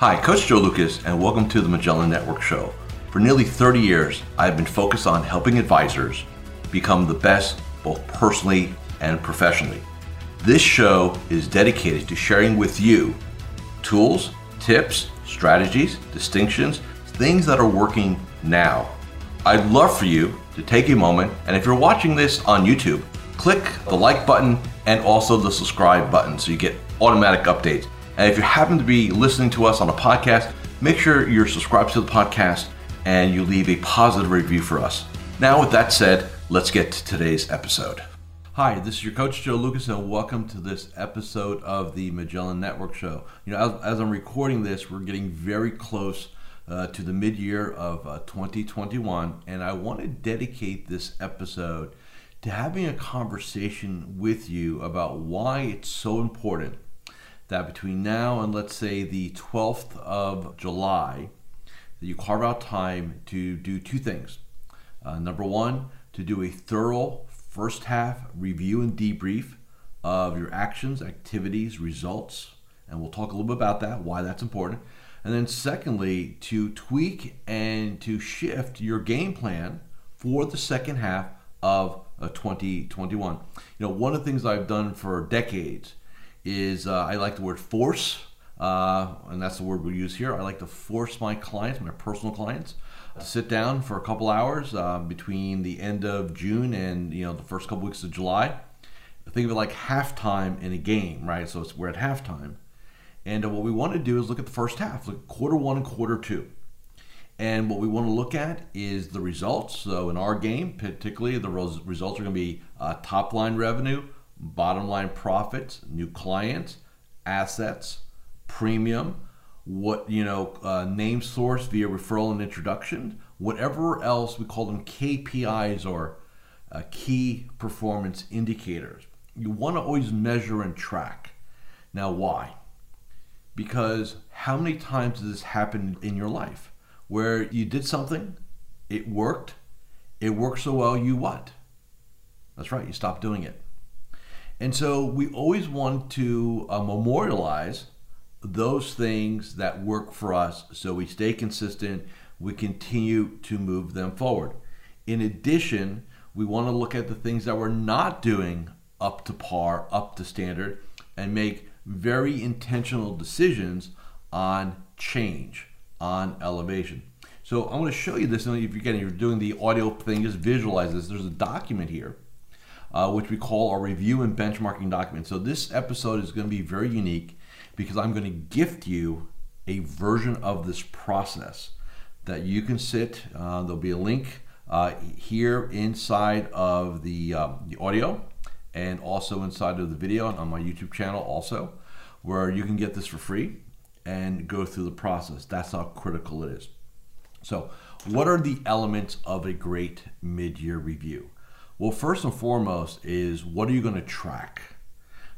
Hi, Coach Joe Lucas, and welcome to the Magellan Network Show. For nearly 30 years, I've been focused on helping advisors become the best both personally and professionally. This show is dedicated to sharing with you tools, tips, strategies, distinctions, things that are working now. I'd love for you to take a moment, and if you're watching this on YouTube, click the like button and also the subscribe button so you get automatic updates. And if you happen to be listening to us on a podcast, make sure you're subscribed to the podcast and you leave a positive review for us. Now, with that said, let's get to today's episode. Hi, this is your coach Joe Lucas, and welcome to this episode of the Magellan Network Show. You know, as, as I'm recording this, we're getting very close uh, to the mid-year of uh, 2021, and I want to dedicate this episode to having a conversation with you about why it's so important that between now and let's say the 12th of July, that you carve out time to do two things. Uh, number one, to do a thorough first half review and debrief of your actions, activities, results, and we'll talk a little bit about that, why that's important. And then, secondly, to tweak and to shift your game plan for the second half of uh, 2021. You know, one of the things I've done for decades is uh, I like the word force uh, and that's the word we use here. I like to force my clients, my personal clients, to sit down for a couple hours uh, between the end of June and you know the first couple weeks of July. Think of it like halftime in a game, right? So we're at halftime, and uh, what we want to do is look at the first half, look quarter one and quarter two. And what we want to look at is the results. So in our game, particularly, the results are going to be uh, top line revenue, bottom line profits, new clients, assets, premium, what you know, uh, name source via referral and introduction, whatever else we call them KPIs or uh, key performance indicators. You want to always measure and track. Now, why? Because how many times has this happened in your life where you did something, it worked, it worked so well, you what? That's right, you stopped doing it. And so we always want to uh, memorialize those things that work for us so we stay consistent, we continue to move them forward. In addition, we want to look at the things that we're not doing up to par, up to standard, and make very intentional decisions on change, on elevation. So I'm going to show you this. If you're getting, you're doing the audio thing, just visualize this. There's a document here, uh, which we call our review and benchmarking document. So this episode is going to be very unique because I'm going to gift you a version of this process that you can sit. Uh, there'll be a link uh, here inside of the, uh, the audio and also inside of the video and on my YouTube channel also where you can get this for free and go through the process. That's how critical it is. So what are the elements of a great mid-year review? Well, first and foremost is what are you going to track?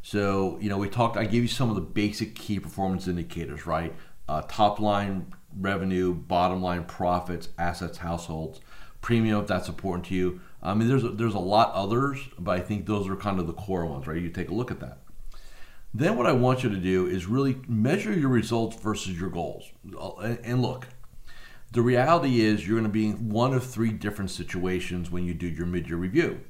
So, you know, we talked, I gave you some of the basic key performance indicators, right? Uh, top line revenue, bottom line profits, assets, households, premium, if that's important to you. I mean, there's a, there's a lot others, but I think those are kind of the core ones, right? You take a look at that. Then what I want you to do is really measure your results versus your goals. And look, the reality is you're going to be in one of three different situations when you do your mid-year review.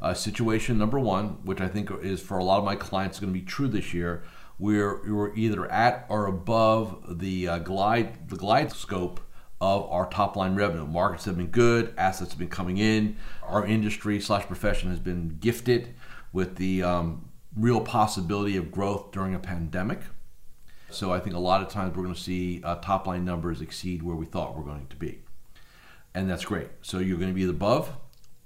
Uh, situation number one, which I think is for a lot of my clients going to be true this year, we're, we're either at or above the uh, glide the glide scope of our top line revenue. Markets have been good, assets have been coming in. Our industry slash profession has been gifted with the um, real possibility of growth during a pandemic. So I think a lot of times we're going to see uh, top line numbers exceed where we thought we're going to be. And that's great. So you're going to be above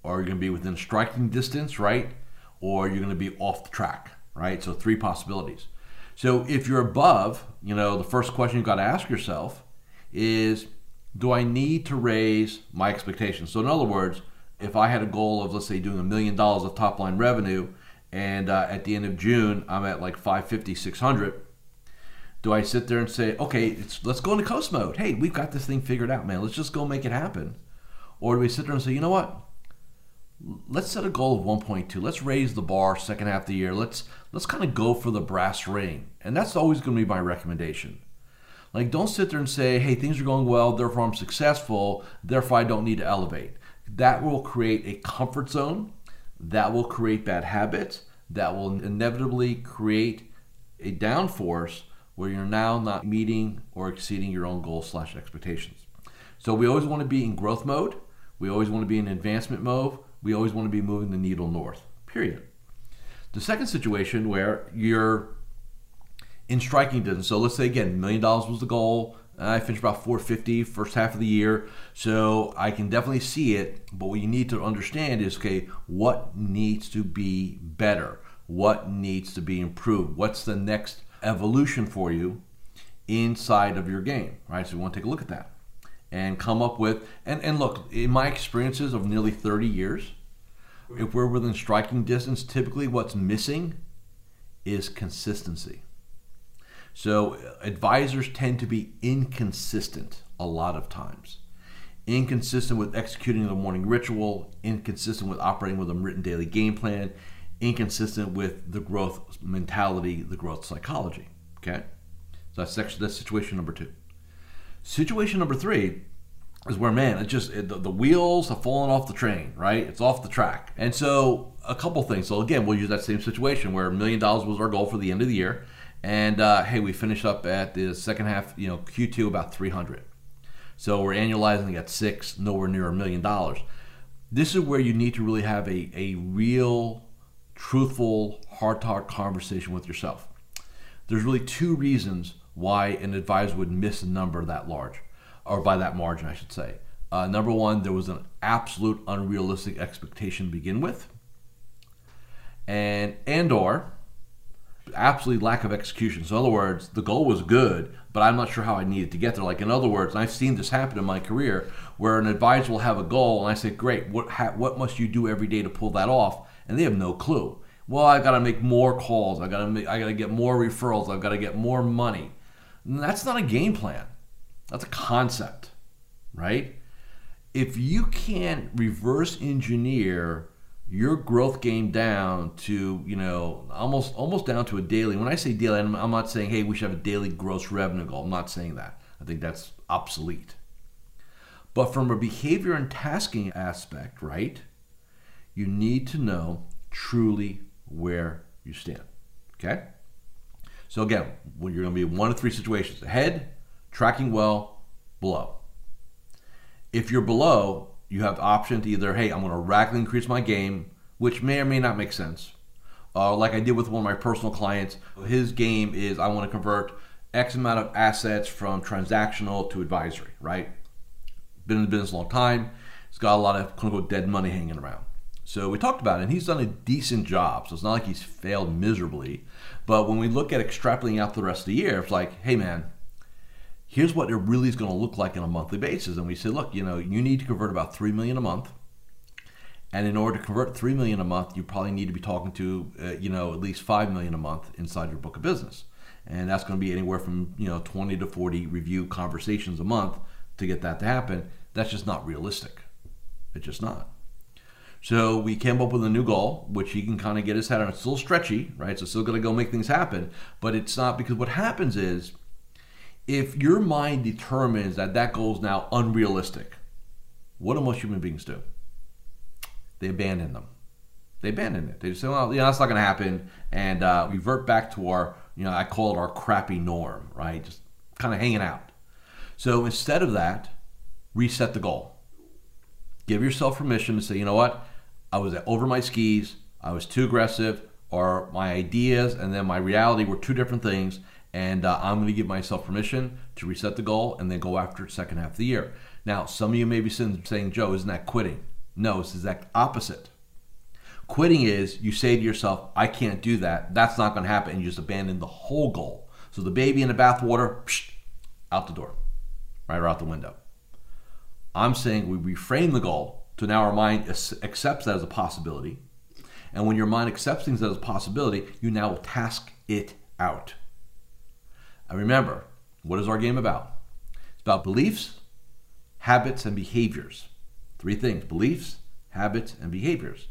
or you're going to be within striking distance, right? Or you're going to be off the track, right? So three possibilities. So if you're above, you know, the first question you've got to ask yourself is do I need to raise my expectations? So in other words, if I had a goal of let's say doing a million dollars of top line revenue and uh, at the end of June I'm at like 550, 600, do I sit there and say, okay, let's go into coast mode. Hey, we've got this thing figured out, man. Let's just go make it happen. Or do we sit there and say, you know what? let's set a goal of 1.2 let's raise the bar second half of the year let's let's kind of go for the brass ring and that's always going to be my recommendation Like, don't sit there and say, hey, things are going well, therefore I'm successful, therefore I don't need to elevate. That will create a comfort zone, that will create bad habits, that will inevitably create a downforce where you're now not meeting or exceeding your own goals slash expectations. So we always want to be in growth mode. We always want to be in advancement mode. We always want to be moving the needle north. Period. The second situation where you're in striking distance. So let's say again, million dollars was the goal. I finished about 450 first half of the year. So I can definitely see it. But what you need to understand is okay, what needs to be better? What needs to be improved? What's the next evolution for you inside of your game? Right? So we want to take a look at that and come up with and, and look, in my experiences of nearly 30 years, if we're within striking distance, typically what's missing is consistency. So uh, advisors tend to be inconsistent a lot of times. Inconsistent with executing the morning ritual, inconsistent with operating with a written daily game plan, inconsistent with the growth mentality, the growth psychology. Okay? So that's, section, that's situation number two. Situation number three is where man it just it, the, the, wheels have fallen off the train right it's off the track and so a couple things so again we'll use that same situation where a million dollars was our goal for the end of the year and uh, hey we finished up at the second half you know q2 about 300 so we're annualizing at six nowhere near a million dollars this is where you need to really have a, a real truthful heart-to-heart conversation with yourself there's really two reasons why an advisor would miss a number that large or by that margin, I should say. Uh, number one, there was an absolute unrealistic expectation to begin with, and and or absolutely lack of execution. So in other words, the goal was good, but I'm not sure how I needed to get there. Like in other words, and I've seen this happen in my career where an advisor will have a goal, and I say, "Great, what ha- what must you do every day to pull that off?" And they have no clue. Well, I've got to make more calls. I got to I got to get more referrals. I've got to get more money. And that's not a game plan. That's a concept, right? If you can't reverse engineer your growth game down to you know almost almost down to a daily when i say daily I'm, I'm, not saying hey we should have a daily gross revenue goal i'm not saying that i think that's obsolete but from a behavior and tasking aspect right you need to know truly where you stand okay so again you're going to be one of three situations ahead tracking well, below. If you're below, you have the option to either, hey, I'm going to radically increase my game, which may or may not make sense. Uh, like I did with one of my personal clients, his game is I want to convert X amount of assets from transactional to advisory, right? Been in the business a long time. He's got a lot of quote unquote dead money hanging around. So we talked about it, and he's done a decent job. So it's not like he's failed miserably. But when we look at extrapolating out the rest of the year, it's like, hey man, here's what it really is going to look like on a monthly basis. And we say, look, you know, you need to convert about three million a month. And in order to convert three million a month, you probably need to be talking to, uh, you know, at least five million a month inside your book of business. And that's going to be anywhere from, you know, 20 to 40 review conversations a month to get that to happen. That's just not realistic. It's just not. So we came up with a new goal, which he can kind of get his head on. It's still stretchy, right? So still got to go make things happen. But it's not because what happens is if your mind determines that that goal is now unrealistic, what do most human beings do? They abandon them. They abandon it. They just say, well, you know, that's not going to happen. And uh, revert back to our, you know, I call it our crappy norm, right? Just kind of hanging out. So instead of that, reset the goal. Give yourself permission to say, you know what? I was over my skis. I was too aggressive, or my ideas and then my reality were two different things and uh, I'm going to give myself permission to reset the goal and then go after it second half of the year. Now, some of you may be saying, Joe, isn't that quitting? No, it's the exact opposite. Quitting is you say to yourself, I can't do that. That's not going to happen. And you just abandon the whole goal. So the baby in the bathwater, out the door, right or out the window. I'm saying we reframe the goal to now our mind accepts that as a possibility. And when your mind accepts things as a possibility, you now will task it out. And remember, what is our game about? It's about beliefs, habits, and behaviors. Three things beliefs, habits, and behaviors.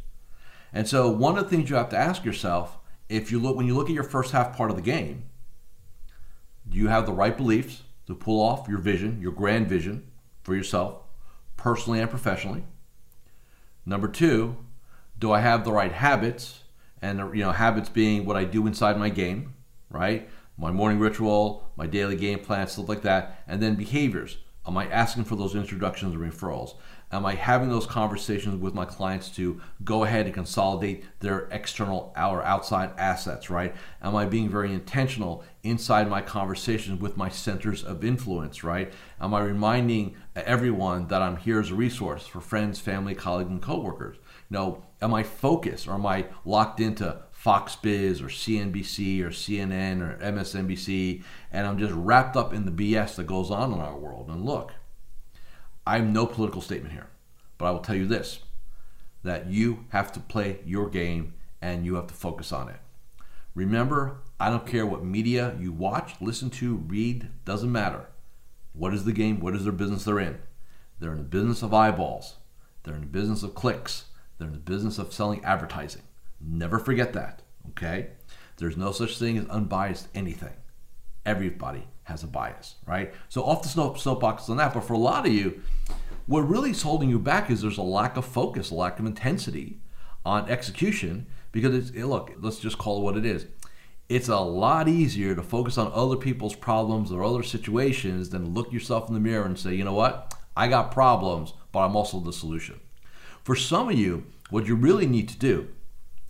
And so, one of the things you have to ask yourself if you look when you look at your first half part of the game, do you have the right beliefs? to pull off your vision, your grand vision for yourself, personally and professionally? Number two, do I have the right habits? And you know, habits being what I do inside my game, right? My morning ritual, my daily game plan, stuff like that, and then behaviors. Am I asking for those introductions and referrals? Am I having those conversations with my clients to go ahead and consolidate their external or outside assets, right? Am I being very intentional inside my conversations with my centers of influence, right? Am I reminding everyone that I'm here as a resource for friends, family, colleagues, and coworkers? You know, am I focused or am I locked into Fox Biz or CNBC or CNN or MSNBC and I'm just wrapped up in the BS that goes on in our world? And look, I have no political statement here, but I will tell you this that you have to play your game and you have to focus on it. Remember, I don't care what media you watch, listen to, read, doesn't matter. What is the game? What is their business they're in? They're in the business of eyeballs. They're in the business of clicks. They're in the business of selling advertising. Never forget that, okay? There's no such thing as unbiased anything. Everybody has a bias, right? So off the snow, soapbox on that. But for a lot of you, what really is holding you back is there's a lack of focus, a lack of intensity on execution because it's look, let's just call it what it is. It's a lot easier to focus on other people's problems or other situations than look yourself in the mirror and say, you know what? I got problems, but I'm also the solution. For some of you, what you really need to do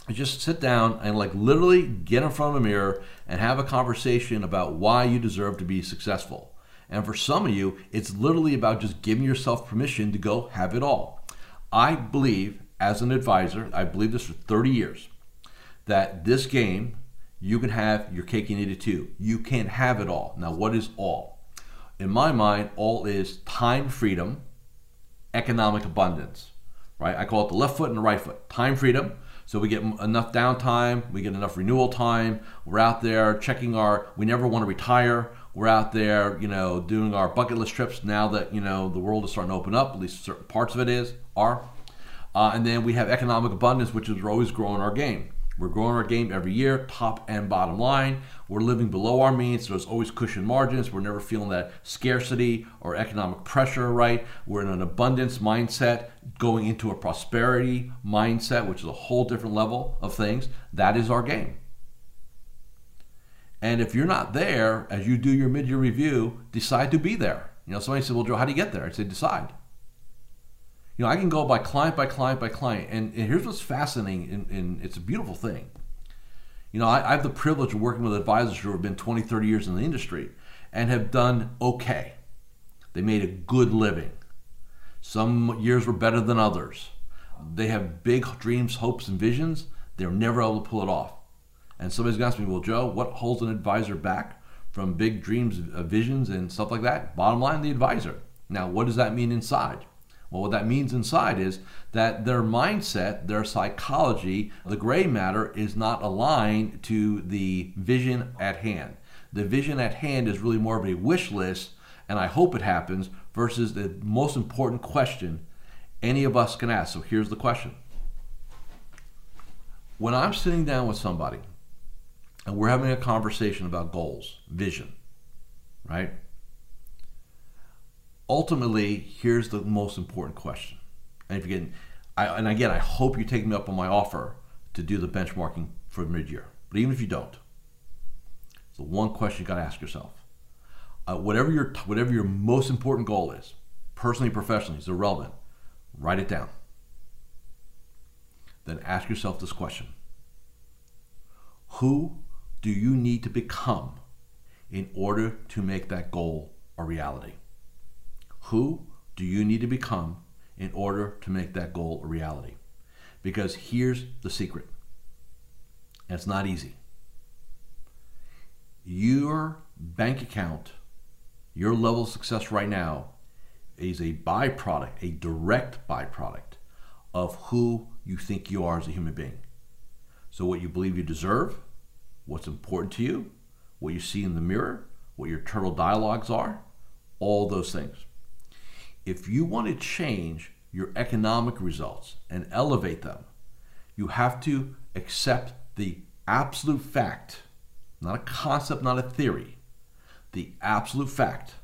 just sit down and like literally get in front of a mirror and have a conversation about why you deserve to be successful. And for some of you, it's literally about just giving yourself permission to go have it all. I believe, as an advisor, I believe this for 30 years, that this game, you can have your cake and eat it too. You can have it all. Now, what is all? In my mind, all is time freedom, economic abundance, right? I call it the left foot and the right foot. Time freedom, so we get enough downtime, we get enough renewal time. We're out there checking our, we never want to retire. We're out there, you know, doing our bucket list trips now that, you know, the world is starting to open up, at least certain parts of it is, are. Uh, and then we have economic abundance, which is we're always growing our game. We're growing our game every year, top and bottom line. We're living below our means, so there's always cushion margins. We're never feeling that scarcity or economic pressure, right? We're in an abundance mindset going into a prosperity mindset, which is a whole different level of things. That is our game. And if you're not there as you do your mid year review, decide to be there. You know, somebody said, Well, Joe, how do you get there? I said, Decide. You know, I can go by client by client by client. And, and here's what's fascinating, and, and, it's a beautiful thing. You know, I, I have the privilege of working with advisors who have been 20, 30 years in the industry and have done okay. They made a good living. Some years were better than others. They have big dreams, hopes, and visions. They're never able to pull it off. And somebody's going to ask me, well, Joe, what holds an advisor back from big dreams, uh, visions, and stuff like that? Bottom line, the advisor. Now, what does that mean inside? Well, what that means inside is that their mindset, their psychology, the gray matter is not aligned to the vision at hand. The vision at hand is really more of a wish list, and I hope it happens, versus the most important question any of us can ask. So here's the question When I'm sitting down with somebody and we're having a conversation about goals, vision, right? Ultimately, here's the most important question. And if you I, and again, I hope you take me up on my offer to do the benchmarking for mid-year. But even if you don't, the one question you got to ask yourself: uh, whatever your whatever your most important goal is, personally, professionally, is irrelevant. Write it down. Then ask yourself this question: Who do you need to become in order to make that goal a reality? Who do you need to become in order to make that goal a reality? Because here's the secret, and it's not easy. Your bank account, your level of success right now, is a byproduct, a direct byproduct of who you think you are as a human being. So, what you believe you deserve, what's important to you, what you see in the mirror, what your internal dialogues are, all those things if you want to change your economic results and elevate them, you have to accept the absolute fact, not a concept, not a theory, the absolute fact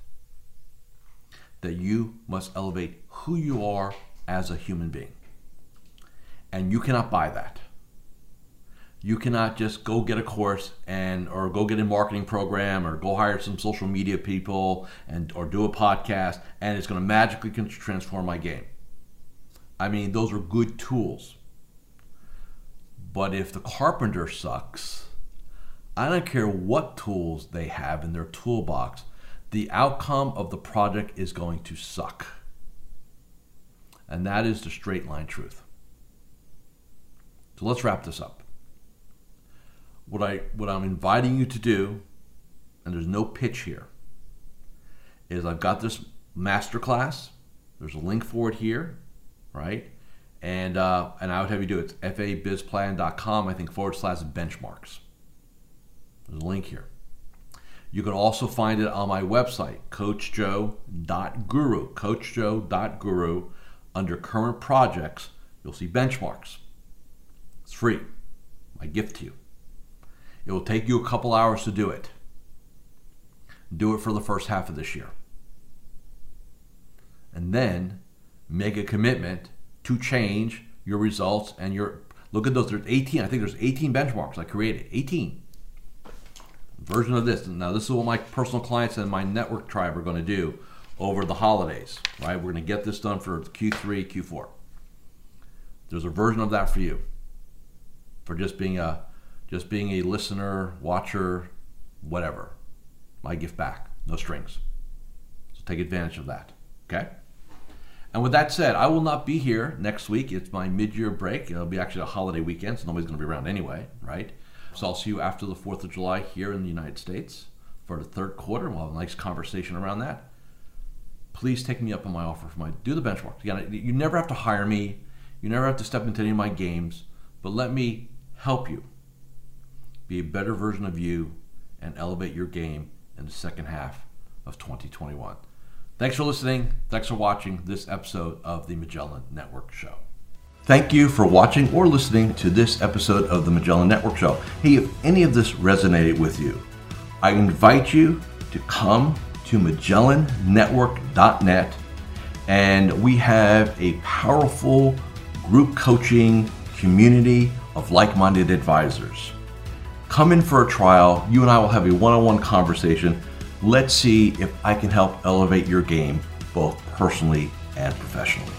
that you must elevate who you are as a human being. And you cannot buy that. You cannot just go get a course and or go get a marketing program or go hire some social media people and or do a podcast and it's going to magically transform my game. I mean, those are good tools. But if the carpenter sucks, I don't care what tools they have in their toolbox, the outcome of the project is going to suck. And that is the straight line truth. So let's wrap this up. What I what I'm inviting you to do, and there's no pitch here, is I've got this masterclass. There's a link for it here, right? And uh, and I would have you do it. fabizplan.com, I think forward slash benchmarks. There's a link here. You can also find it on my website, coachjoe.guru. Coachjoe.guru. Under current projects, you'll see benchmarks. It's free. My gift to you. It will take you a couple hours to do it. Do it for the first half of this year. And then make a commitment to change your results and your look at those there's 18 i think there's 18 benchmarks i created 18 version of this now this is what my personal clients and my network tribe are going to do over the holidays right we're going to get this done for q3 q4 there's a version of that for you for just being a just being a listener watcher whatever my gift back no strings so take advantage of that okay and with that said, I will not be here next week. It's my mid year break. It'll be actually a holiday weekend, so nobody's going to be around anyway, right? So I'll see you after the 4th of July here in the United States for the third quarter. We'll have a nice conversation around that. Please take me up on my offer for my do the benchmark. You, you never have to hire me. You never have to step into any of my games, but let me help you be a better version of you and elevate your game in the second half of 2021. Thanks for listening. Thanks for watching this episode of the Magellan Network Show. Thank you for watching or listening to this episode of the Magellan Network Show. Hey, if any of this resonated with you, I invite you to come to MagellanNetwork.net and we have a powerful group coaching community of like minded advisors. Come in for a trial. You and I will have a one on one conversation Let's see if I can help elevate your game both personally and professionally.